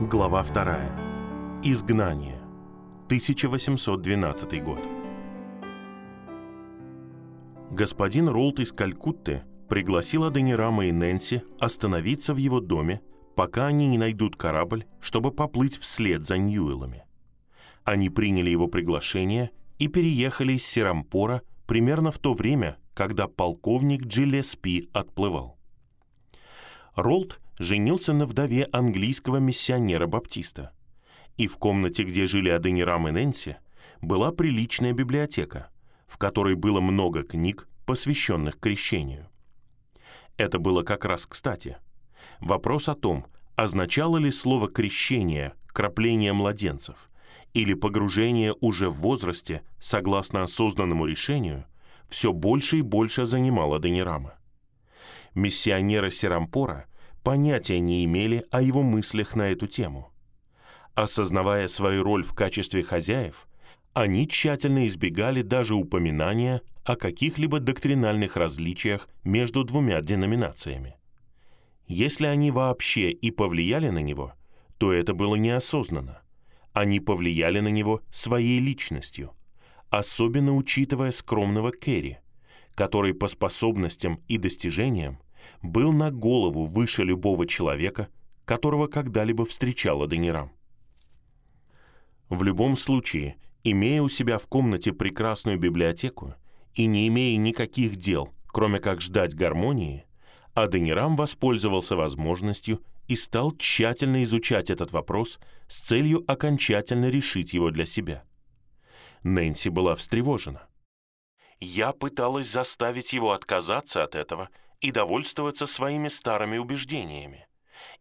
Глава 2. Изгнание. 1812 год. Господин Ролт из Калькутты пригласил Аденирама и Нэнси остановиться в его доме, пока они не найдут корабль, чтобы поплыть вслед за Ньюэлами. Они приняли его приглашение и переехали из Серампора примерно в то время, когда полковник Джилеспи отплывал. Ролт женился на вдове английского миссионера-баптиста. И в комнате, где жили Аденирам и Нэнси, была приличная библиотека, в которой было много книг, посвященных крещению. Это было как раз кстати. Вопрос о том, означало ли слово «крещение» крапление младенцев или погружение уже в возрасте, согласно осознанному решению, все больше и больше занимало Аденирама. Миссионеры Серампора понятия не имели о его мыслях на эту тему. Осознавая свою роль в качестве хозяев, они тщательно избегали даже упоминания о каких-либо доктринальных различиях между двумя деноминациями. Если они вообще и повлияли на него, то это было неосознанно. Они повлияли на него своей личностью, особенно учитывая скромного Керри, который по способностям и достижениям был на голову выше любого человека, которого когда-либо встречала Денирам. В любом случае, имея у себя в комнате прекрасную библиотеку и не имея никаких дел, кроме как ждать гармонии, Аденирам воспользовался возможностью и стал тщательно изучать этот вопрос с целью окончательно решить его для себя. Нэнси была встревожена. Я пыталась заставить его отказаться от этого и довольствоваться своими старыми убеждениями.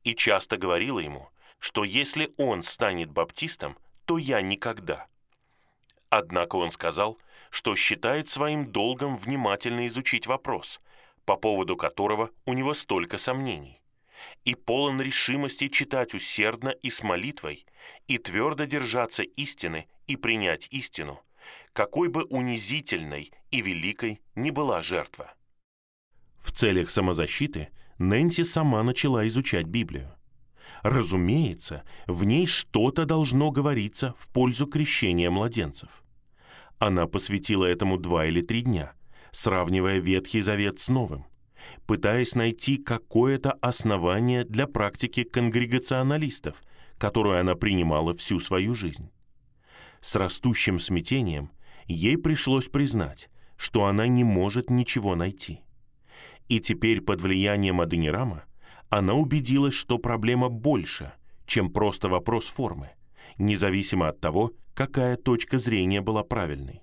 И часто говорила ему, что если он станет баптистом, то я никогда. Однако он сказал, что считает своим долгом внимательно изучить вопрос, по поводу которого у него столько сомнений, и полон решимости читать усердно и с молитвой, и твердо держаться истины и принять истину, какой бы унизительной и великой ни была жертва. В целях самозащиты Нэнси сама начала изучать Библию. Разумеется, в ней что-то должно говориться в пользу крещения младенцев. Она посвятила этому два или три дня, сравнивая Ветхий Завет с Новым, пытаясь найти какое-то основание для практики конгрегационалистов, которую она принимала всю свою жизнь. С растущим смятением ей пришлось признать, что она не может ничего найти – и теперь под влиянием Аденирама она убедилась, что проблема больше, чем просто вопрос формы, независимо от того, какая точка зрения была правильной.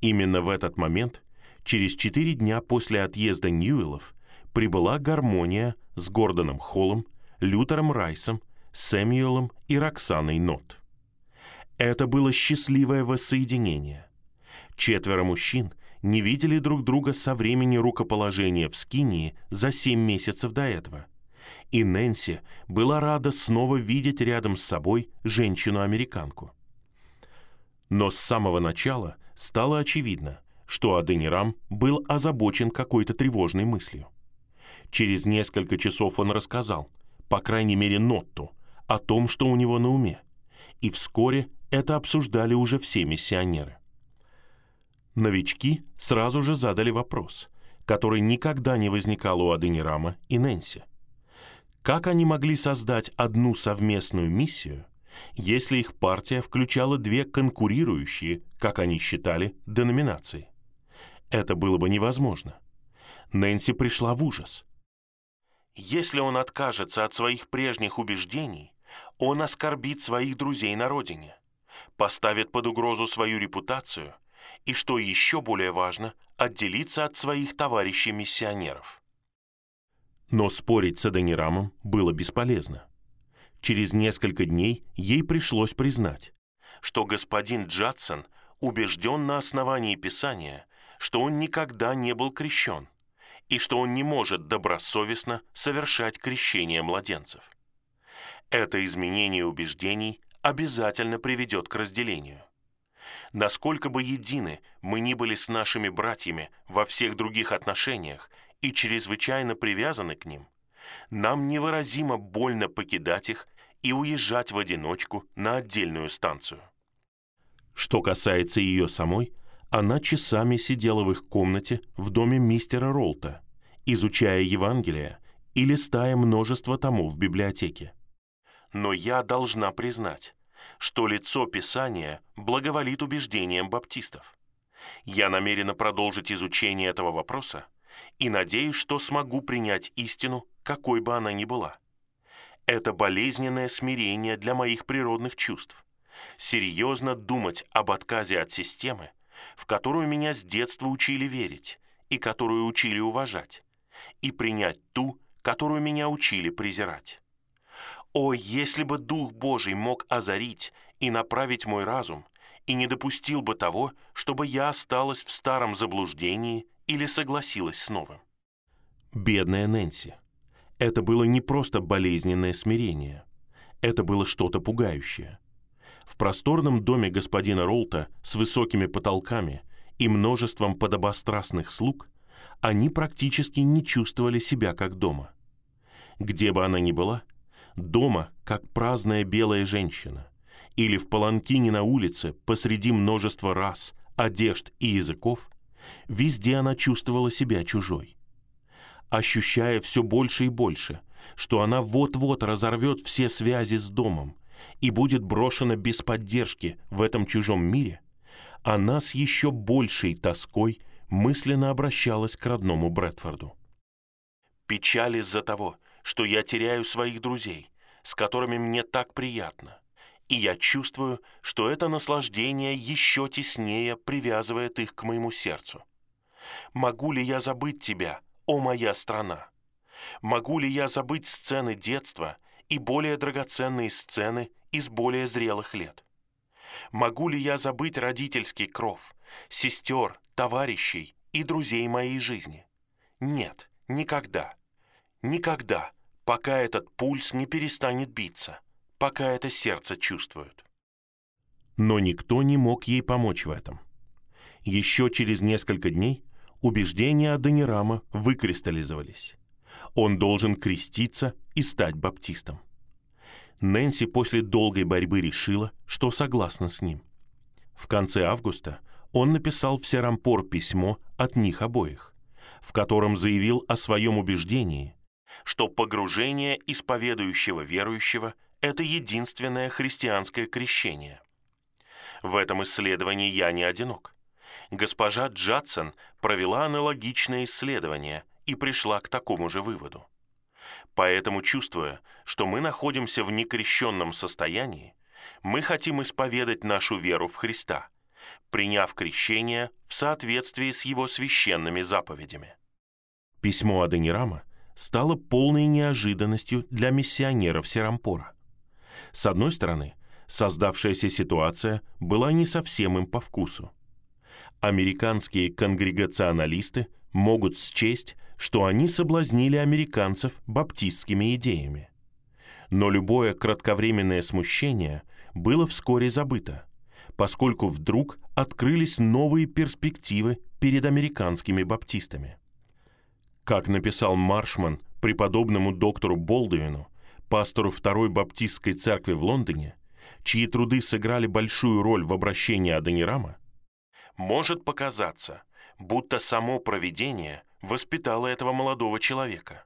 Именно в этот момент, через четыре дня после отъезда Ньюэллов, прибыла гармония с Гордоном Холлом, Лютером Райсом, Сэмюэлом и Роксаной Нот. Это было счастливое воссоединение. Четверо мужчин не видели друг друга со времени рукоположения в Скинии за семь месяцев до этого. И Нэнси была рада снова видеть рядом с собой женщину-американку. Но с самого начала стало очевидно, что Аденирам был озабочен какой-то тревожной мыслью. Через несколько часов он рассказал, по крайней мере Нотту, о том, что у него на уме, и вскоре это обсуждали уже все миссионеры. Новички сразу же задали вопрос, который никогда не возникал у Аденирама и Нэнси. Как они могли создать одну совместную миссию, если их партия включала две конкурирующие, как они считали, деноминации? Это было бы невозможно. Нэнси пришла в ужас. Если он откажется от своих прежних убеждений, он оскорбит своих друзей на родине, поставит под угрозу свою репутацию – и, что еще более важно, отделиться от своих товарищей-миссионеров. Но спорить с Адонирамом было бесполезно. Через несколько дней ей пришлось признать, что господин Джадсон убежден на основании Писания, что он никогда не был крещен и что он не может добросовестно совершать крещение младенцев. Это изменение убеждений обязательно приведет к разделению. Насколько бы едины мы ни были с нашими братьями во всех других отношениях и чрезвычайно привязаны к ним, нам невыразимо больно покидать их и уезжать в одиночку на отдельную станцию. Что касается ее самой, она часами сидела в их комнате в доме мистера Ролта, изучая Евангелие и листая множество томов в библиотеке. Но я должна признать, что лицо Писания благоволит убеждениям баптистов. Я намерена продолжить изучение этого вопроса и надеюсь, что смогу принять истину, какой бы она ни была. Это болезненное смирение для моих природных чувств. Серьезно думать об отказе от системы, в которую меня с детства учили верить и которую учили уважать, и принять ту, которую меня учили презирать. О, если бы Дух Божий мог озарить и направить мой разум, и не допустил бы того, чтобы я осталась в старом заблуждении или согласилась с новым. Бедная Нэнси. Это было не просто болезненное смирение. Это было что-то пугающее. В просторном доме господина Ролта с высокими потолками и множеством подобострастных слуг они практически не чувствовали себя как дома. Где бы она ни была, дома, как праздная белая женщина, или в паланкине на улице посреди множества рас, одежд и языков, везде она чувствовала себя чужой. Ощущая все больше и больше, что она вот-вот разорвет все связи с домом и будет брошена без поддержки в этом чужом мире, она с еще большей тоской мысленно обращалась к родному Брэдфорду. Печаль из-за того, что я теряю своих друзей, с которыми мне так приятно, и я чувствую, что это наслаждение еще теснее привязывает их к моему сердцу. Могу ли я забыть тебя, о моя страна? Могу ли я забыть сцены детства и более драгоценные сцены из более зрелых лет? Могу ли я забыть родительский кров, сестер, товарищей и друзей моей жизни? Нет, никогда. Никогда, пока этот пульс не перестанет биться, пока это сердце чувствует. Но никто не мог ей помочь в этом. Еще через несколько дней убеждения Адонирама выкристаллизовались. Он должен креститься и стать баптистом. Нэнси после долгой борьбы решила, что согласна с ним. В конце августа он написал в Серампор письмо от них обоих, в котором заявил о своем убеждении, что погружение исповедующего верующего – это единственное христианское крещение. В этом исследовании я не одинок госпожа Джадсон провела аналогичное исследование и пришла к такому же выводу. Поэтому, чувствуя, что мы находимся в некрещенном состоянии, мы хотим исповедать нашу веру в Христа, приняв крещение в соответствии с его священными заповедями. Письмо Аденирама стало полной неожиданностью для миссионеров Серампора. С одной стороны, создавшаяся ситуация была не совсем им по вкусу американские конгрегационалисты могут счесть, что они соблазнили американцев баптистскими идеями. Но любое кратковременное смущение было вскоре забыто, поскольку вдруг открылись новые перспективы перед американскими баптистами. Как написал Маршман преподобному доктору Болдуину, пастору Второй Баптистской церкви в Лондоне, чьи труды сыграли большую роль в обращении Адонирама, может показаться, будто само провидение воспитало этого молодого человека,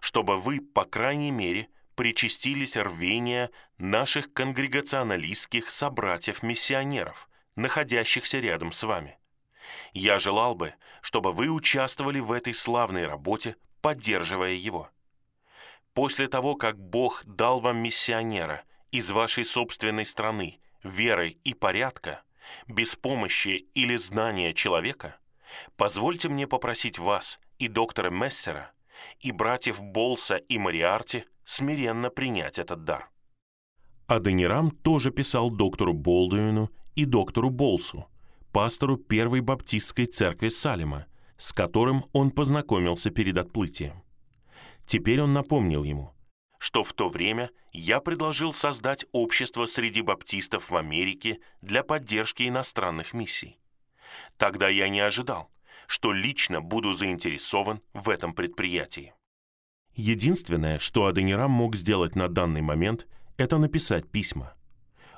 чтобы вы, по крайней мере, причастились рвения наших конгрегационалистских собратьев-миссионеров, находящихся рядом с вами. Я желал бы, чтобы вы участвовали в этой славной работе, поддерживая его. После того, как Бог дал вам миссионера из вашей собственной страны, веры и порядка – без помощи или знания человека, позвольте мне попросить вас и доктора Мессера, и братьев Болса и Мариарти смиренно принять этот дар. Аденирам тоже писал доктору Болдуину и доктору Болсу, пастору Первой Баптистской церкви Салема, с которым он познакомился перед отплытием. Теперь он напомнил ему, что в то время я предложил создать общество среди баптистов в Америке для поддержки иностранных миссий. Тогда я не ожидал, что лично буду заинтересован в этом предприятии. Единственное, что Аденирам мог сделать на данный момент, – это написать письма.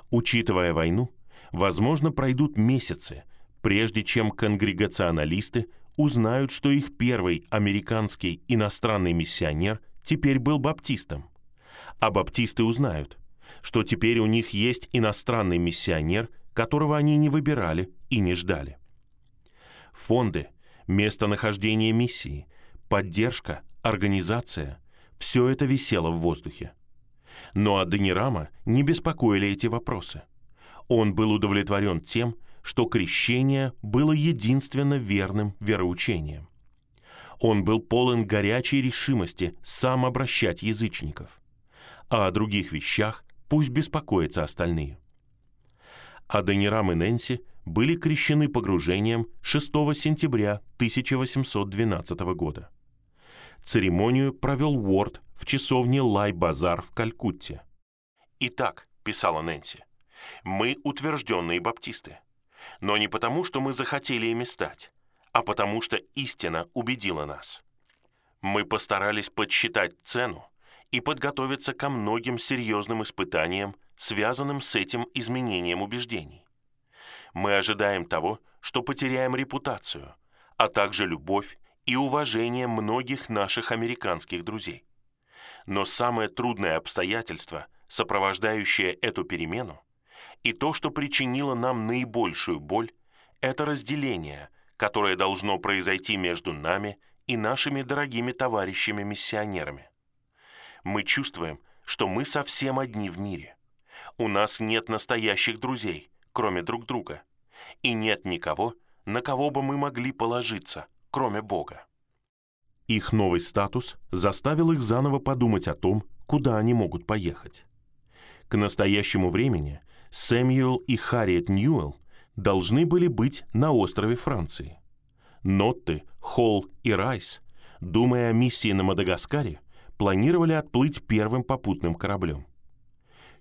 Учитывая войну, возможно, пройдут месяцы, прежде чем конгрегационалисты узнают, что их первый американский иностранный миссионер теперь был баптистом. А баптисты узнают, что теперь у них есть иностранный миссионер, которого они не выбирали и не ждали. Фонды, местонахождение миссии, поддержка, организация – все это висело в воздухе. Но Аденирама не беспокоили эти вопросы. Он был удовлетворен тем, что крещение было единственно верным вероучением. Он был полон горячей решимости сам обращать язычников. А о других вещах пусть беспокоятся остальные. Аденирам и Нэнси были крещены погружением 6 сентября 1812 года. Церемонию провел Уорд в часовне Лай-Базар в Калькутте. «Итак», — писала Нэнси, — «мы утвержденные баптисты. Но не потому, что мы захотели ими стать, а потому что истина убедила нас. Мы постарались подсчитать цену и подготовиться ко многим серьезным испытаниям, связанным с этим изменением убеждений. Мы ожидаем того, что потеряем репутацию, а также любовь и уважение многих наших американских друзей. Но самое трудное обстоятельство, сопровождающее эту перемену, и то, что причинило нам наибольшую боль, это разделение, которое должно произойти между нами и нашими дорогими товарищами-миссионерами. Мы чувствуем, что мы совсем одни в мире. У нас нет настоящих друзей, кроме друг друга, и нет никого, на кого бы мы могли положиться, кроме Бога. Их новый статус заставил их заново подумать о том, куда они могут поехать. К настоящему времени Сэмюэл и Харриет Ньюэлл должны были быть на острове Франции. Нотты, Холл и Райс, думая о миссии на Мадагаскаре, планировали отплыть первым попутным кораблем.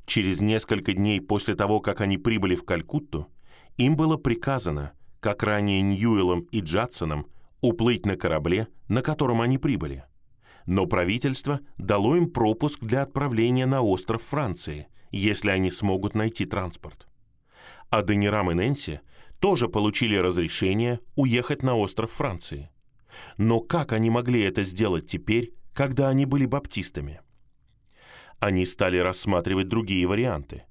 Через несколько дней после того, как они прибыли в Калькутту, им было приказано, как ранее Ньюэлом и Джадсоном, уплыть на корабле, на котором они прибыли. Но правительство дало им пропуск для отправления на остров Франции, если они смогут найти транспорт. А Денирам и Нэнси тоже получили разрешение уехать на остров Франции. Но как они могли это сделать теперь, когда они были баптистами? Они стали рассматривать другие варианты.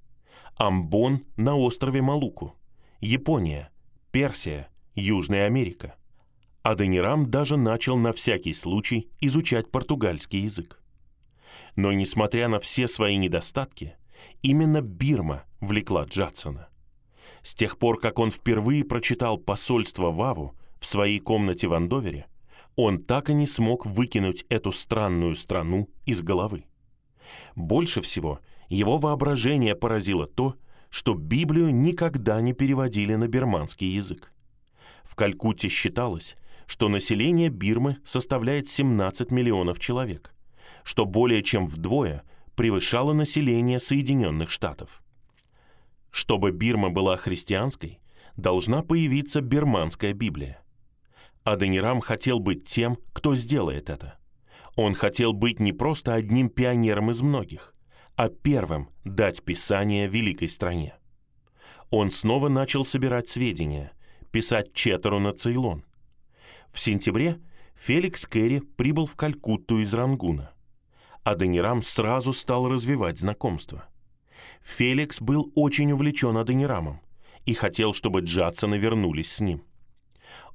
Амбон на острове Малуку, Япония, Персия, Южная Америка. А Денирам даже начал на всякий случай изучать португальский язык. Но несмотря на все свои недостатки, Именно Бирма влекла Джадсона. С тех пор, как он впервые прочитал посольство Ваву в своей комнате в Андовере, он так и не смог выкинуть эту странную страну из головы. Больше всего его воображение поразило то, что Библию никогда не переводили на бирманский язык. В Калькутте считалось, что население Бирмы составляет 17 миллионов человек, что более чем вдвое – превышало население Соединенных Штатов. Чтобы Бирма была христианской, должна появиться бирманская Библия. Аденирам хотел быть тем, кто сделает это. Он хотел быть не просто одним пионером из многих, а первым дать Писание великой стране. Он снова начал собирать сведения, писать Четеру на Цейлон. В сентябре Феликс Керри прибыл в Калькутту из Рангуна. Аденирам сразу стал развивать знакомство. Феликс был очень увлечен Аденирамом и хотел, чтобы Джадсоны вернулись с ним.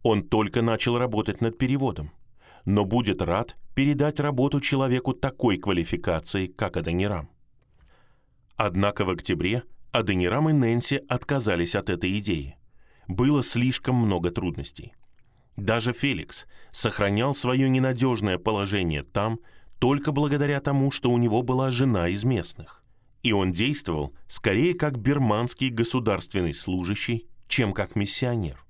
Он только начал работать над переводом, но будет рад передать работу человеку такой квалификации, как Аденирам. Однако в октябре Аденирам и Нэнси отказались от этой идеи. Было слишком много трудностей. Даже Феликс сохранял свое ненадежное положение там, только благодаря тому, что у него была жена из местных. И он действовал скорее как бирманский государственный служащий, чем как миссионер.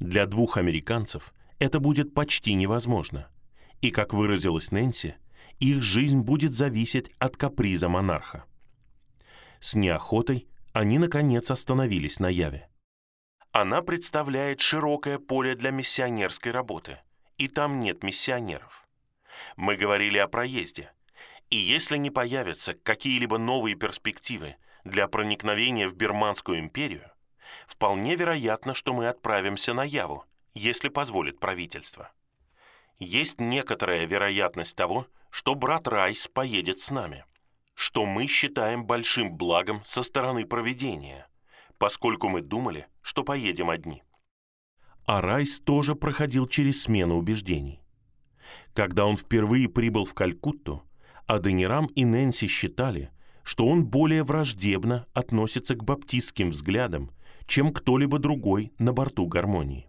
Для двух американцев это будет почти невозможно. И, как выразилась Нэнси, их жизнь будет зависеть от каприза монарха. С неохотой они, наконец, остановились на Яве. Она представляет широкое поле для миссионерской работы, и там нет миссионеров. Мы говорили о проезде, И если не появятся какие-либо новые перспективы для проникновения в Бирманскую империю, вполне вероятно, что мы отправимся на Яву, если позволит правительство. Есть некоторая вероятность того, что брат Райс поедет с нами, что мы считаем большим благом со стороны проведения, поскольку мы думали, что поедем одни. А Райс тоже проходил через смену убеждений. Когда он впервые прибыл в Калькутту, Аденирам и Нэнси считали, что он более враждебно относится к баптистским взглядам, чем кто-либо другой на борту гармонии.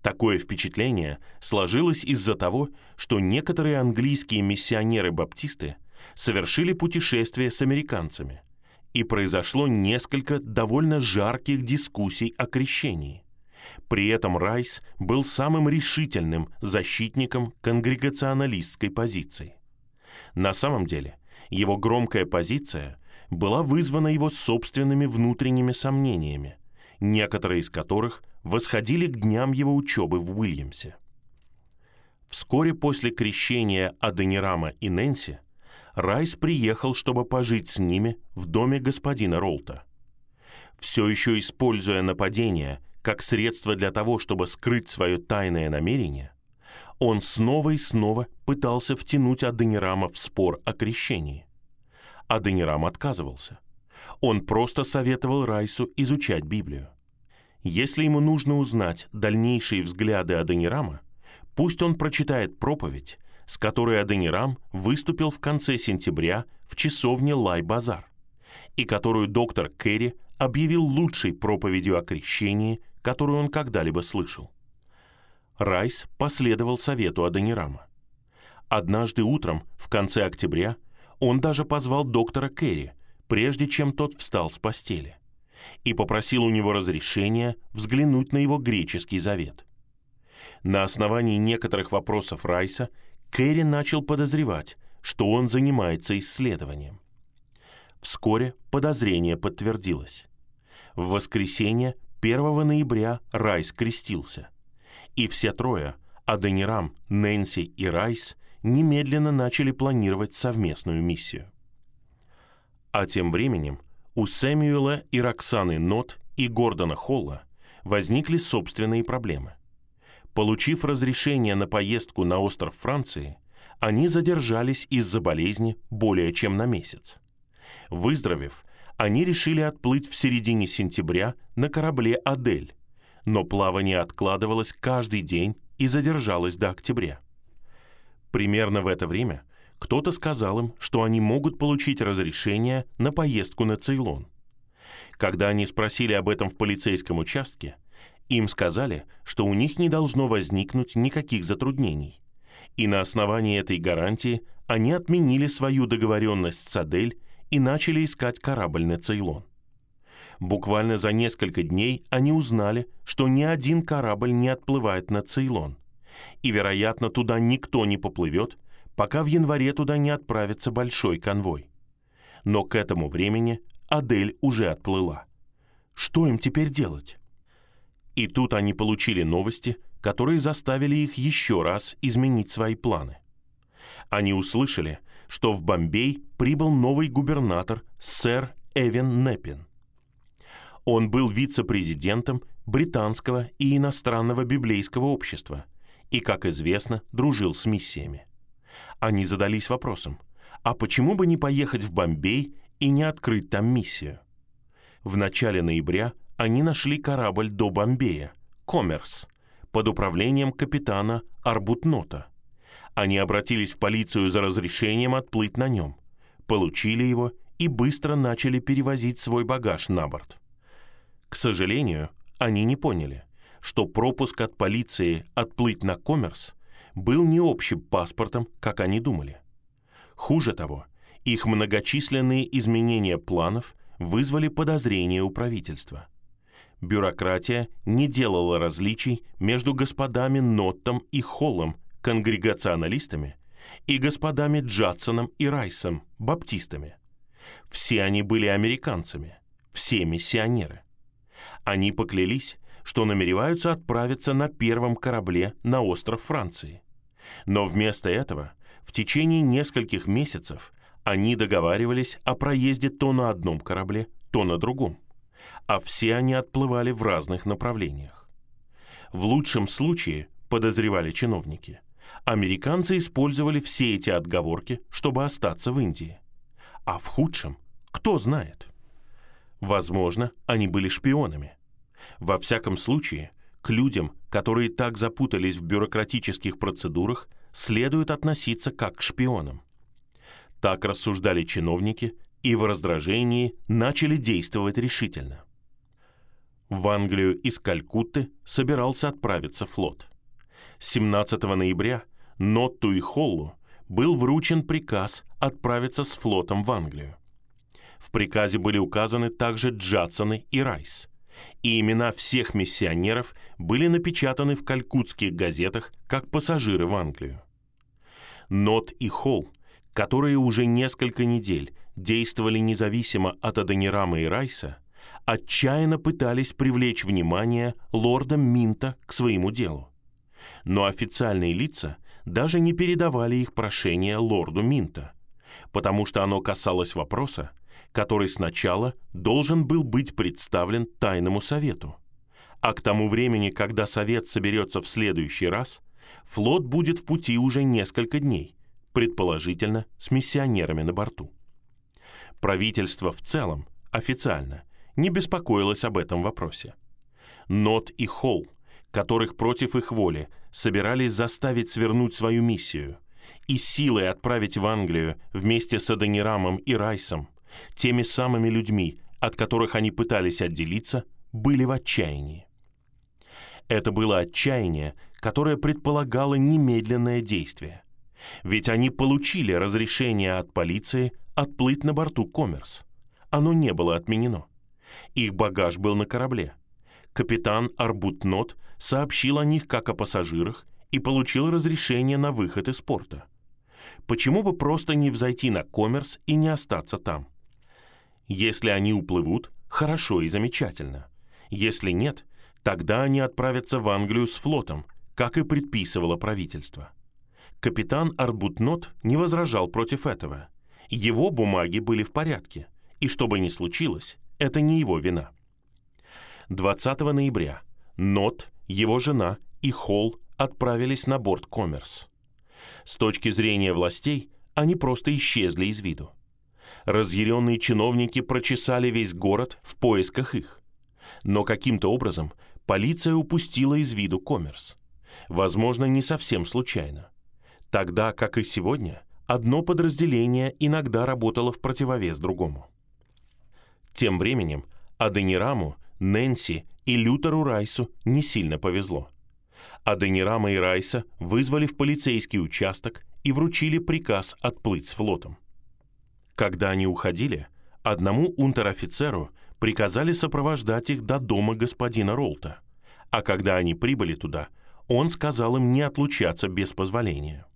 Такое впечатление сложилось из-за того, что некоторые английские миссионеры-баптисты совершили путешествие с американцами, и произошло несколько довольно жарких дискуссий о крещении. При этом Райс был самым решительным защитником конгрегационалистской позиции. На самом деле, его громкая позиция была вызвана его собственными внутренними сомнениями, некоторые из которых восходили к дням его учебы в Уильямсе. Вскоре после крещения Аденирама и Нэнси Райс приехал, чтобы пожить с ними в доме господина Ролта. Все еще используя нападение как средство для того, чтобы скрыть свое тайное намерение, он снова и снова пытался втянуть Аденирама в спор о крещении. Аденирам отказывался. Он просто советовал Райсу изучать Библию. Если ему нужно узнать дальнейшие взгляды Аденирама, пусть он прочитает проповедь, с которой Аденирам выступил в конце сентября в часовне Лай-Базар, и которую доктор Керри объявил лучшей проповедью о крещении, которую он когда-либо слышал. Райс последовал совету Аденирама. Однажды утром, в конце октября, он даже позвал доктора Керри, прежде чем тот встал с постели, и попросил у него разрешения взглянуть на его греческий завет. На основании некоторых вопросов Райса Керри начал подозревать, что он занимается исследованием. Вскоре подозрение подтвердилось. В воскресенье 1 ноября Райс крестился – и все трое, Аденирам, Нэнси и Райс, немедленно начали планировать совместную миссию. А тем временем у Сэмюэла и Роксаны Нот и Гордона Холла возникли собственные проблемы. Получив разрешение на поездку на остров Франции, они задержались из-за болезни более чем на месяц. Выздоровев, они решили отплыть в середине сентября на корабле «Адель», но плавание откладывалось каждый день и задержалось до октября. Примерно в это время кто-то сказал им, что они могут получить разрешение на поездку на Цейлон. Когда они спросили об этом в полицейском участке, им сказали, что у них не должно возникнуть никаких затруднений. И на основании этой гарантии они отменили свою договоренность с Адель и начали искать корабль на Цейлон. Буквально за несколько дней они узнали, что ни один корабль не отплывает на Цейлон. И, вероятно, туда никто не поплывет, пока в январе туда не отправится большой конвой. Но к этому времени Адель уже отплыла. Что им теперь делать? И тут они получили новости, которые заставили их еще раз изменить свои планы. Они услышали, что в Бомбей прибыл новый губернатор сэр Эвен Неппин – он был вице-президентом британского и иностранного библейского общества и, как известно, дружил с миссиями. Они задались вопросом, а почему бы не поехать в Бомбей и не открыть там миссию? В начале ноября они нашли корабль до Бомбея, «Коммерс», под управлением капитана Арбутнота. Они обратились в полицию за разрешением отплыть на нем, получили его и быстро начали перевозить свой багаж на борт. К сожалению, они не поняли, что пропуск от полиции отплыть на коммерс был не общим паспортом, как они думали. Хуже того, их многочисленные изменения планов вызвали подозрения у правительства. Бюрократия не делала различий между господами Ноттом и Холлом, конгрегационалистами, и господами Джадсоном и Райсом, баптистами. Все они были американцами, все миссионеры – они поклялись, что намереваются отправиться на первом корабле на остров Франции. Но вместо этого В течение нескольких месяцев они договаривались о проезде то на одном корабле, то на другом, а все они отплывали в разных направлениях. В лучшем случае, подозревали чиновники, американцы использовали все эти отговорки, чтобы остаться в Индии. А в худшем, кто знает? Возможно, они были шпионами. Во всяком случае, к людям, которые так запутались в бюрократических процедурах, следует относиться как к шпионам. Так рассуждали чиновники и в раздражении начали действовать решительно. В Англию из Калькутты собирался отправиться флот. 17 ноября Нотту и Холлу был вручен приказ отправиться с флотом в Англию. В приказе были указаны также Джадсоны и Райс, и имена всех миссионеров были напечатаны в калькутских газетах как пассажиры в Англию. Нот и Холл, которые уже несколько недель действовали независимо от Адонирама и Райса, отчаянно пытались привлечь внимание лорда Минта к своему делу. Но официальные лица даже не передавали их прошение лорду Минта, потому что оно касалось вопроса, который сначала должен был быть представлен тайному совету. А к тому времени, когда совет соберется в следующий раз, флот будет в пути уже несколько дней, предположительно с миссионерами на борту. Правительство в целом, официально, не беспокоилось об этом вопросе. Нот и Холл, которых против их воли собирались заставить свернуть свою миссию и силой отправить в Англию вместе с Адонирамом и Райсом, теми самыми людьми, от которых они пытались отделиться, были в отчаянии. Это было отчаяние, которое предполагало немедленное действие. Ведь они получили разрешение от полиции отплыть на борту «Коммерс». Оно не было отменено. Их багаж был на корабле. Капитан Арбутнот сообщил о них как о пассажирах и получил разрешение на выход из порта. Почему бы просто не взойти на «Коммерс» и не остаться там? Если они уплывут, хорошо и замечательно. Если нет, тогда они отправятся в Англию с флотом, как и предписывало правительство. Капитан Арбутнот не возражал против этого. Его бумаги были в порядке, и что бы ни случилось, это не его вина. 20 ноября Нот, его жена и Холл отправились на борт «Коммерс». С точки зрения властей, они просто исчезли из виду разъяренные чиновники прочесали весь город в поисках их. Но каким-то образом полиция упустила из виду коммерс. Возможно, не совсем случайно. Тогда, как и сегодня, одно подразделение иногда работало в противовес другому. Тем временем Аденираму, Нэнси и Лютеру Райсу не сильно повезло. Аденирама и Райса вызвали в полицейский участок и вручили приказ отплыть с флотом. Когда они уходили, одному унтер-офицеру приказали сопровождать их до дома господина Ролта, а когда они прибыли туда, он сказал им не отлучаться без позволения.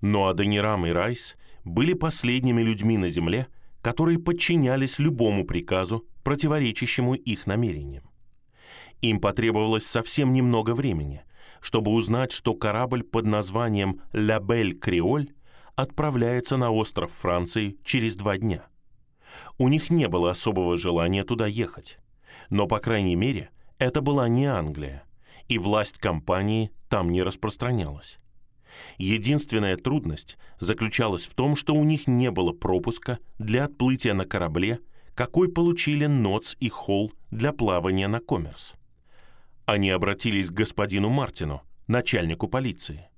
Но Адонирам и Райс были последними людьми на земле, которые подчинялись любому приказу, противоречащему их намерениям. Им потребовалось совсем немного времени, чтобы узнать, что корабль под названием «Ля Бель Креоль» отправляется на остров Франции через два дня. У них не было особого желания туда ехать, но, по крайней мере, это была не Англия, и власть компании там не распространялась. Единственная трудность заключалась в том, что у них не было пропуска для отплытия на корабле, какой получили Ноц и Холл для плавания на Коммерс. Они обратились к господину Мартину, начальнику полиции.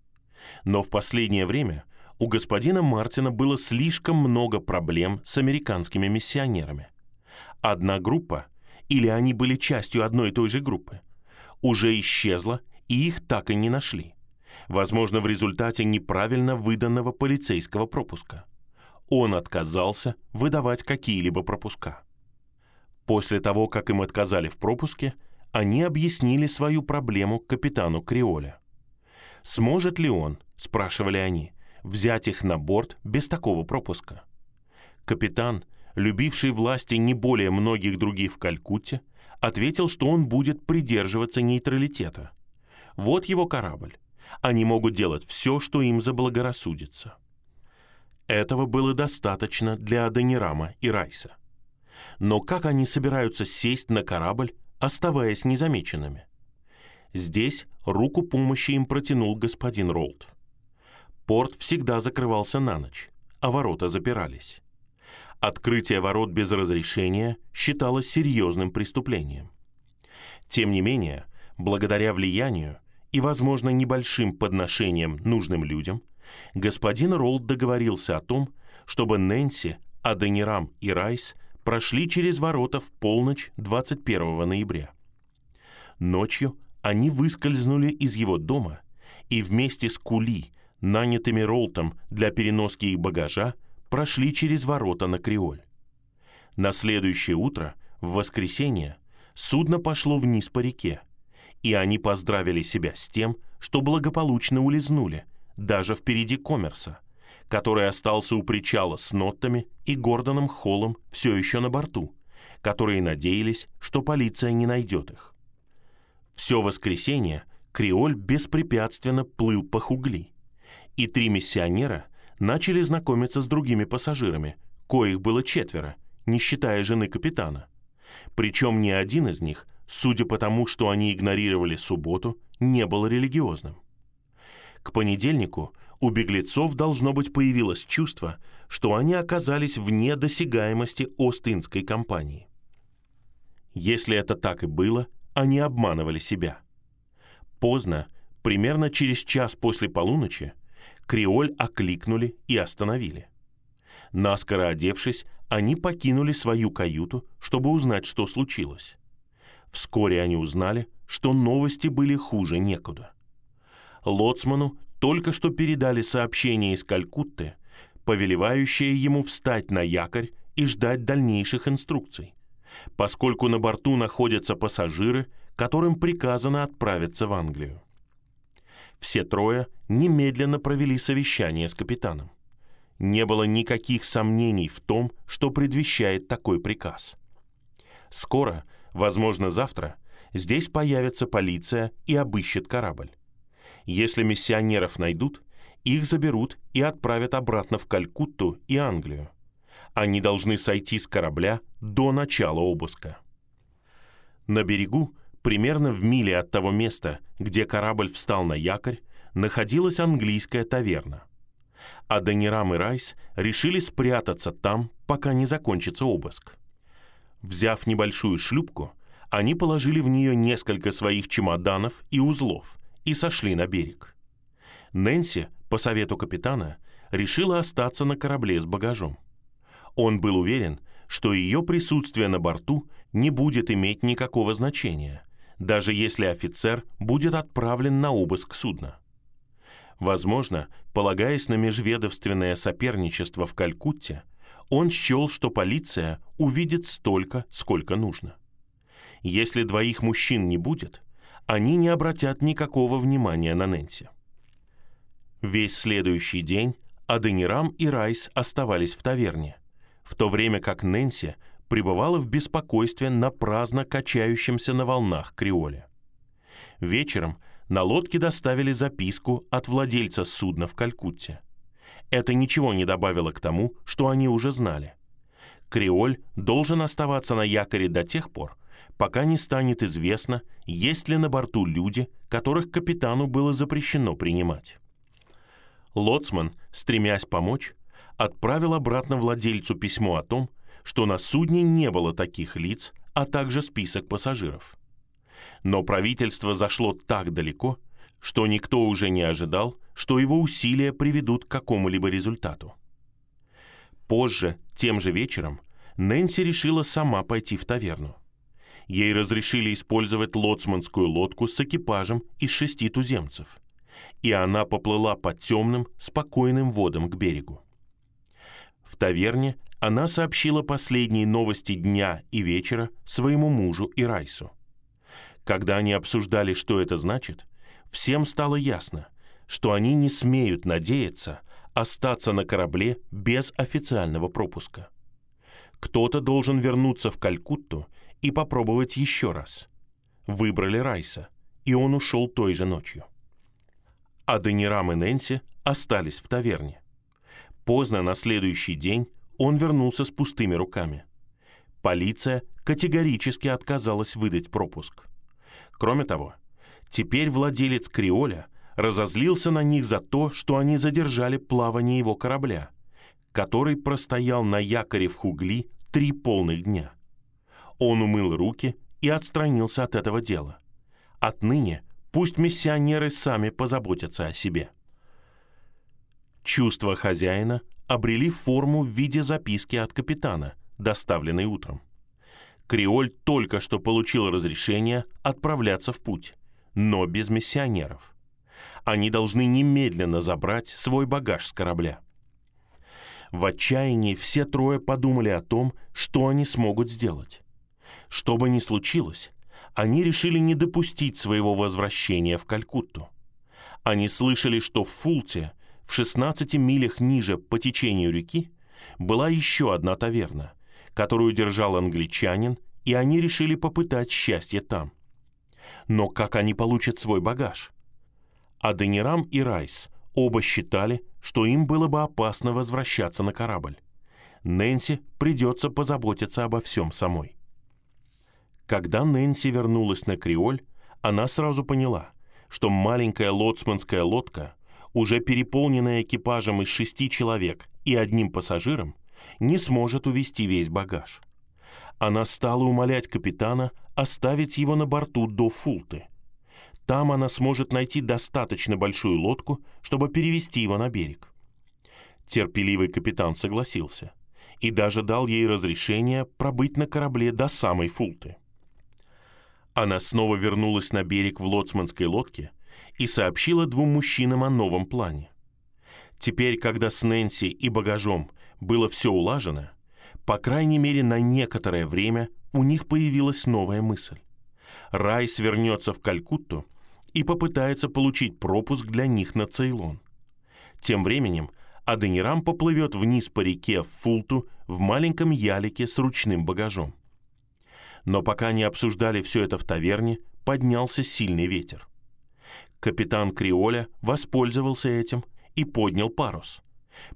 Но в последнее время у господина Мартина было слишком много проблем с американскими миссионерами. Одна группа, или они были частью одной и той же группы, уже исчезла, и их так и не нашли. Возможно, в результате неправильно выданного полицейского пропуска. Он отказался выдавать какие-либо пропуска. После того, как им отказали в пропуске, они объяснили свою проблему капитану Криоля. «Сможет ли он, — спрашивали они, взять их на борт без такого пропуска. Капитан, любивший власти не более многих других в Калькутте, ответил, что он будет придерживаться нейтралитета. Вот его корабль. Они могут делать все, что им заблагорассудится. Этого было достаточно для Адонирама и Райса. Но как они собираются сесть на корабль, оставаясь незамеченными? Здесь руку помощи им протянул господин Ролд. Порт всегда закрывался на ночь, а ворота запирались. Открытие ворот без разрешения считалось серьезным преступлением. Тем не менее, благодаря влиянию и, возможно, небольшим подношениям нужным людям, господин Ролд договорился о том, чтобы Нэнси, Аденирам и Райс прошли через ворота в полночь 21 ноября. Ночью они выскользнули из его дома и вместе с Кули, нанятыми Ролтом для переноски их багажа, прошли через ворота на Креоль. На следующее утро, в воскресенье, судно пошло вниз по реке, и они поздравили себя с тем, что благополучно улизнули, даже впереди Коммерса, который остался у причала с Ноттами и Гордоном Холлом все еще на борту, которые надеялись, что полиция не найдет их. Все воскресенье Креоль беспрепятственно плыл по хугли, и три миссионера начали знакомиться с другими пассажирами, коих было четверо, не считая жены капитана. Причем ни один из них, судя по тому, что они игнорировали субботу, не был религиозным. К понедельнику у беглецов должно быть появилось чувство, что они оказались вне досягаемости Остинской компании. Если это так и было, они обманывали себя. Поздно, примерно через час после полуночи, Креоль окликнули и остановили. Наскоро одевшись, они покинули свою каюту, чтобы узнать, что случилось. Вскоре они узнали, что новости были хуже некуда. Лоцману только что передали сообщение из Калькутты, повелевающее ему встать на якорь и ждать дальнейших инструкций, поскольку на борту находятся пассажиры, которым приказано отправиться в Англию. Все трое немедленно провели совещание с капитаном. Не было никаких сомнений в том, что предвещает такой приказ. Скоро, возможно завтра, здесь появится полиция и обыщет корабль. Если миссионеров найдут, их заберут и отправят обратно в Калькутту и Англию. Они должны сойти с корабля до начала обыска. На берегу, примерно в миле от того места, где корабль встал на якорь, находилась английская таверна. А Данирам и Райс решили спрятаться там, пока не закончится обыск. Взяв небольшую шлюпку, они положили в нее несколько своих чемоданов и узлов и сошли на берег. Нэнси, по совету капитана, решила остаться на корабле с багажом. Он был уверен, что ее присутствие на борту не будет иметь никакого значения, даже если офицер будет отправлен на обыск судна. Возможно, полагаясь на межведовственное соперничество в Калькутте, он счел, что полиция увидит столько, сколько нужно. Если двоих мужчин не будет, они не обратят никакого внимания на Нэнси. Весь следующий день Аденирам и Райс оставались в таверне, в то время как Нэнси пребывала в беспокойстве на праздно качающемся на волнах креоле. Вечером на лодке доставили записку от владельца судна в Калькутте. Это ничего не добавило к тому, что они уже знали. Креоль должен оставаться на якоре до тех пор, пока не станет известно, есть ли на борту люди, которых капитану было запрещено принимать. Лоцман, стремясь помочь, отправил обратно владельцу письмо о том, что на судне не было таких лиц, а также список пассажиров. Но правительство зашло так далеко, что никто уже не ожидал, что его усилия приведут к какому-либо результату. Позже, тем же вечером, Нэнси решила сама пойти в таверну ей разрешили использовать лоцманскую лодку с экипажем из шести туземцев, и она поплыла по темным, спокойным водам к берегу. В таверне она сообщила последние новости дня и вечера своему мужу и Райсу. Когда они обсуждали, что это значит, всем стало ясно, что они не смеют надеяться остаться на корабле без официального пропуска. Кто-то должен вернуться в Калькутту и попробовать еще раз. Выбрали Райса, и он ушел той же ночью. а Данирам и Нэнси остались в таверне. Поздно на следующий день он вернулся с пустыми руками. Полиция категорически отказалась выдать пропуск. Кроме того, теперь владелец Криоля разозлился на них за то, что они задержали плавание его корабля, который простоял на якоре в Хугли три полных дня. Он умыл руки и отстранился от этого дела. Отныне пусть миссионеры сами позаботятся о себе. Чувства хозяина обрели форму в виде записки от капитана, доставленной утром. Криоль только что получил разрешение отправляться в путь, но без миссионеров. Они должны немедленно забрать свой багаж с корабля. В отчаянии все трое подумали о том, что они смогут сделать. Что бы ни случилось, они решили не допустить своего возвращения в Калькутту. Они слышали, что в Фулте, в 16 милях ниже по течению реки, была еще одна таверна, которую держал англичанин, и они решили попытать счастье там. Но как они получат свой багаж? Аденирам и Райс оба считали, что им было бы опасно возвращаться на корабль. Нэнси придется позаботиться обо всем самой. Когда Нэнси вернулась на Криоль, она сразу поняла, что маленькая лоцманская лодка, уже переполненная экипажем из шести человек и одним пассажиром, не сможет увезти весь багаж. Она стала умолять капитана оставить его на борту до Фулты. Там она сможет найти достаточно большую лодку, чтобы перевести его на берег. Терпеливый капитан согласился и даже дал ей разрешение пробыть на корабле до самой Фулты. Она снова вернулась на берег в лоцманской лодке и сообщила двум мужчинам о новом плане. Теперь, когда с Нэнси и багажом было все улажено, по крайней мере на некоторое время у них появилась новая мысль. Райс вернется в Калькутту и попытается получить пропуск для них на Цейлон. Тем временем Аденирам поплывет вниз по реке в Фулту в маленьком ялике с ручным багажом. Но пока они обсуждали все это в таверне, поднялся сильный ветер. Капитан Криоля воспользовался этим и поднял парус.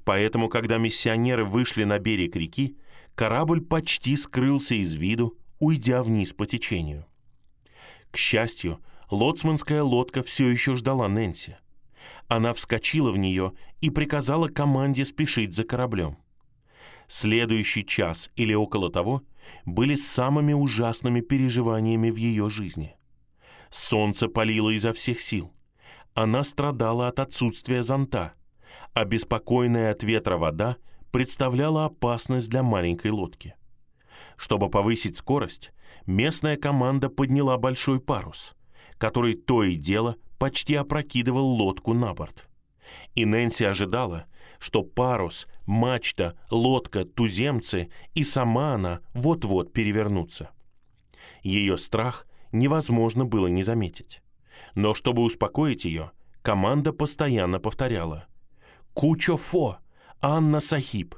Поэтому, когда миссионеры вышли на берег реки, корабль почти скрылся из виду, уйдя вниз по течению. К счастью, лоцманская лодка все еще ждала Нэнси. Она вскочила в нее и приказала команде спешить за кораблем. Следующий час или около того – были самыми ужасными переживаниями в ее жизни. Солнце палило изо всех сил. Она страдала от отсутствия зонта, а беспокойная от ветра вода представляла опасность для маленькой лодки. Чтобы повысить скорость, местная команда подняла большой парус, который то и дело почти опрокидывал лодку на борт. И Нэнси ожидала, что парус, мачта, лодка, туземцы и сама она вот-вот перевернутся. Ее страх невозможно было не заметить. Но чтобы успокоить ее, команда постоянно повторяла «Кучо-фо! Анна Сахиб!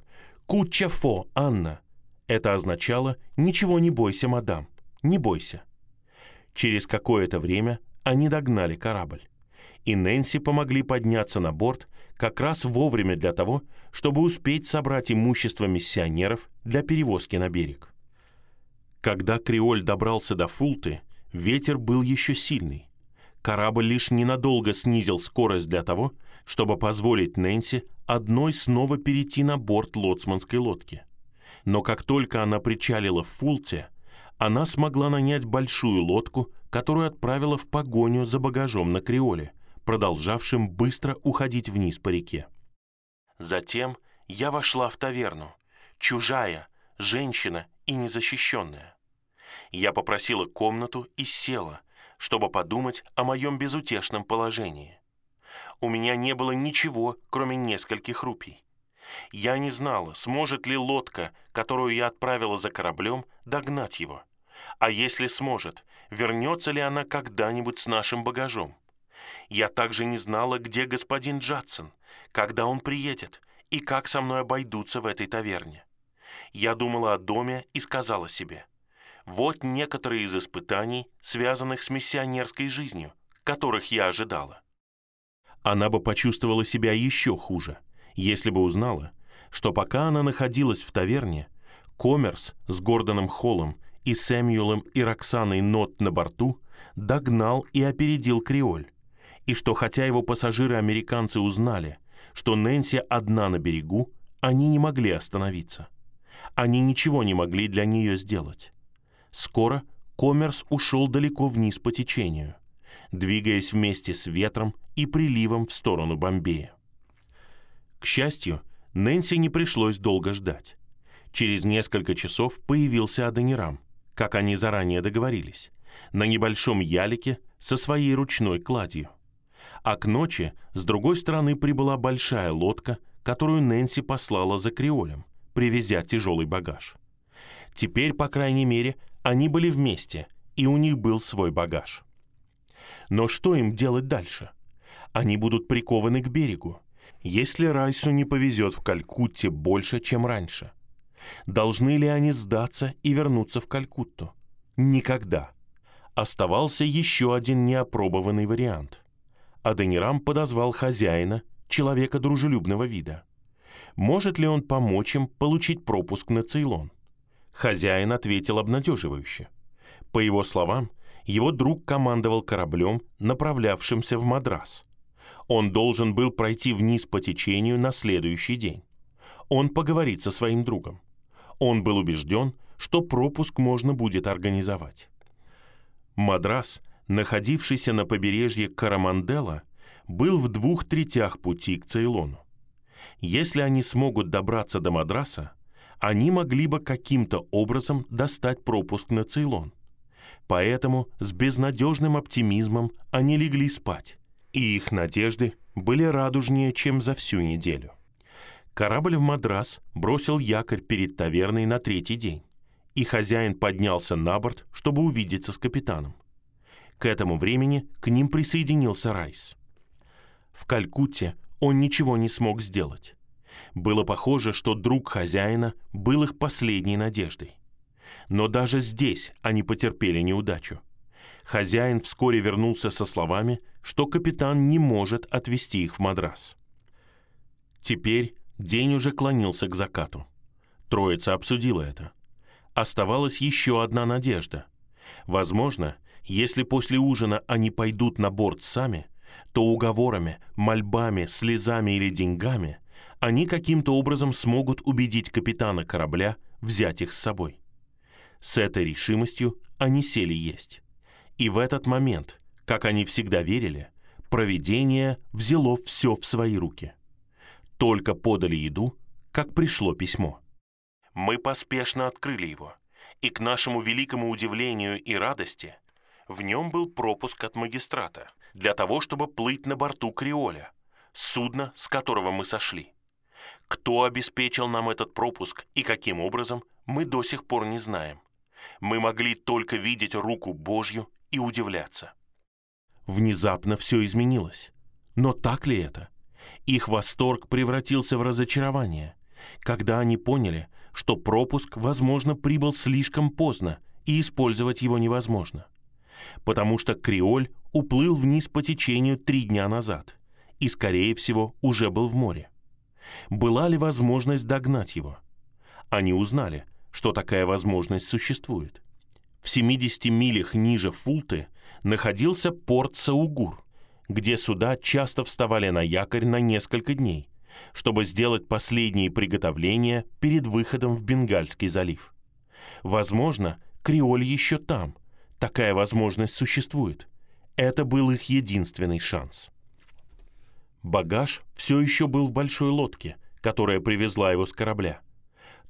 Куча-фо, Анна!» Это означало «Ничего не бойся, мадам, не бойся». Через какое-то время они догнали корабль и Нэнси помогли подняться на борт как раз вовремя для того, чтобы успеть собрать имущество миссионеров для перевозки на берег. Когда Криоль добрался до Фулты, ветер был еще сильный. Корабль лишь ненадолго снизил скорость для того, чтобы позволить Нэнси одной снова перейти на борт лоцманской лодки. Но как только она причалила в Фулте, она смогла нанять большую лодку, которую отправила в погоню за багажом на Криоле – продолжавшим быстро уходить вниз по реке. Затем я вошла в таверну, чужая, женщина и незащищенная. Я попросила комнату и села, чтобы подумать о моем безутешном положении. У меня не было ничего, кроме нескольких рупий. Я не знала, сможет ли лодка, которую я отправила за кораблем, догнать его. А если сможет, вернется ли она когда-нибудь с нашим багажом? Я также не знала, где господин Джадсон, когда он приедет и как со мной обойдутся в этой таверне. Я думала о доме и сказала себе, вот некоторые из испытаний, связанных с миссионерской жизнью, которых я ожидала. Она бы почувствовала себя еще хуже, если бы узнала, что пока она находилась в таверне, Коммерс с Гордоном Холлом и Сэмюэлом и Роксаной Нот на борту догнал и опередил Криоль, и что хотя его пассажиры-американцы узнали, что Нэнси одна на берегу, они не могли остановиться. Они ничего не могли для нее сделать. Скоро Коммерс ушел далеко вниз по течению, двигаясь вместе с ветром и приливом в сторону Бомбея. К счастью, Нэнси не пришлось долго ждать. Через несколько часов появился Аденирам, как они заранее договорились, на небольшом ялике со своей ручной кладью. А к ночи с другой стороны прибыла большая лодка, которую Нэнси послала за Криолем, привезя тяжелый багаж. Теперь, по крайней мере, они были вместе, и у них был свой багаж. Но что им делать дальше? Они будут прикованы к берегу, если Райсу не повезет в Калькутте больше, чем раньше. Должны ли они сдаться и вернуться в Калькутту? Никогда. Оставался еще один неопробованный вариант. Аденирам подозвал хозяина, человека дружелюбного вида. Может ли он помочь им получить пропуск на Цейлон? Хозяин ответил обнадеживающе. По его словам, его друг командовал кораблем, направлявшимся в Мадрас. Он должен был пройти вниз по течению на следующий день. Он поговорит со своим другом. Он был убежден, что пропуск можно будет организовать. Мадрас, находившийся на побережье Карамандела, был в двух третях пути к Цейлону. Если они смогут добраться до Мадраса, они могли бы каким-то образом достать пропуск на Цейлон. Поэтому с безнадежным оптимизмом они легли спать, и их надежды были радужнее, чем за всю неделю. Корабль в Мадрас бросил якорь перед таверной на третий день, и хозяин поднялся на борт, чтобы увидеться с капитаном. К этому времени к ним присоединился Райс. В Калькутте он ничего не смог сделать. Было похоже, что друг хозяина был их последней надеждой. Но даже здесь они потерпели неудачу. Хозяин вскоре вернулся со словами, что капитан не может отвезти их в Мадрас. Теперь день уже клонился к закату. Троица обсудила это. Оставалась еще одна надежда. Возможно, если после ужина они пойдут на борт сами, то уговорами, мольбами, слезами или деньгами они каким-то образом смогут убедить капитана корабля взять их с собой. С этой решимостью они сели есть. И в этот момент, как они всегда верили, провидение взяло все в свои руки. Только подали еду, как пришло письмо. Мы поспешно открыли его, и к нашему великому удивлению и радости в нем был пропуск от магистрата для того, чтобы плыть на борту Криоля, судна, с которого мы сошли. Кто обеспечил нам этот пропуск и каким образом, мы до сих пор не знаем. Мы могли только видеть руку Божью и удивляться. Внезапно все изменилось. Но так ли это? Их восторг превратился в разочарование, когда они поняли, что пропуск, возможно, прибыл слишком поздно, и использовать его невозможно. Потому что Криоль уплыл вниз по течению три дня назад и, скорее всего, уже был в море. Была ли возможность догнать его? Они узнали, что такая возможность существует. В 70 милях ниже Фулты находился порт Саугур, где суда часто вставали на якорь на несколько дней, чтобы сделать последние приготовления перед выходом в Бенгальский залив. Возможно, Криоль еще там. Такая возможность существует. Это был их единственный шанс. Багаж все еще был в большой лодке, которая привезла его с корабля.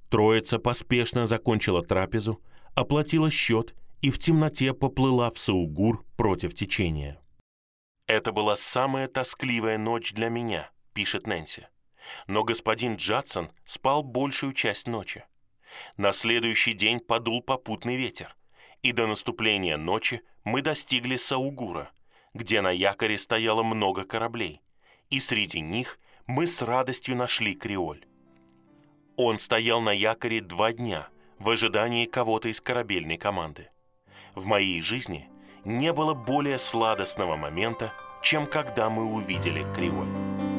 Троица поспешно закончила трапезу, оплатила счет и в темноте поплыла в Саугур против течения. «Это была самая тоскливая ночь для меня», — пишет Нэнси. Но господин Джадсон спал большую часть ночи. На следующий день подул попутный ветер, и до наступления ночи мы достигли Саугура, где на якоре стояло много кораблей, и среди них мы с радостью нашли Криоль. Он стоял на якоре два дня в ожидании кого-то из корабельной команды. В моей жизни не было более сладостного момента, чем когда мы увидели Криоль.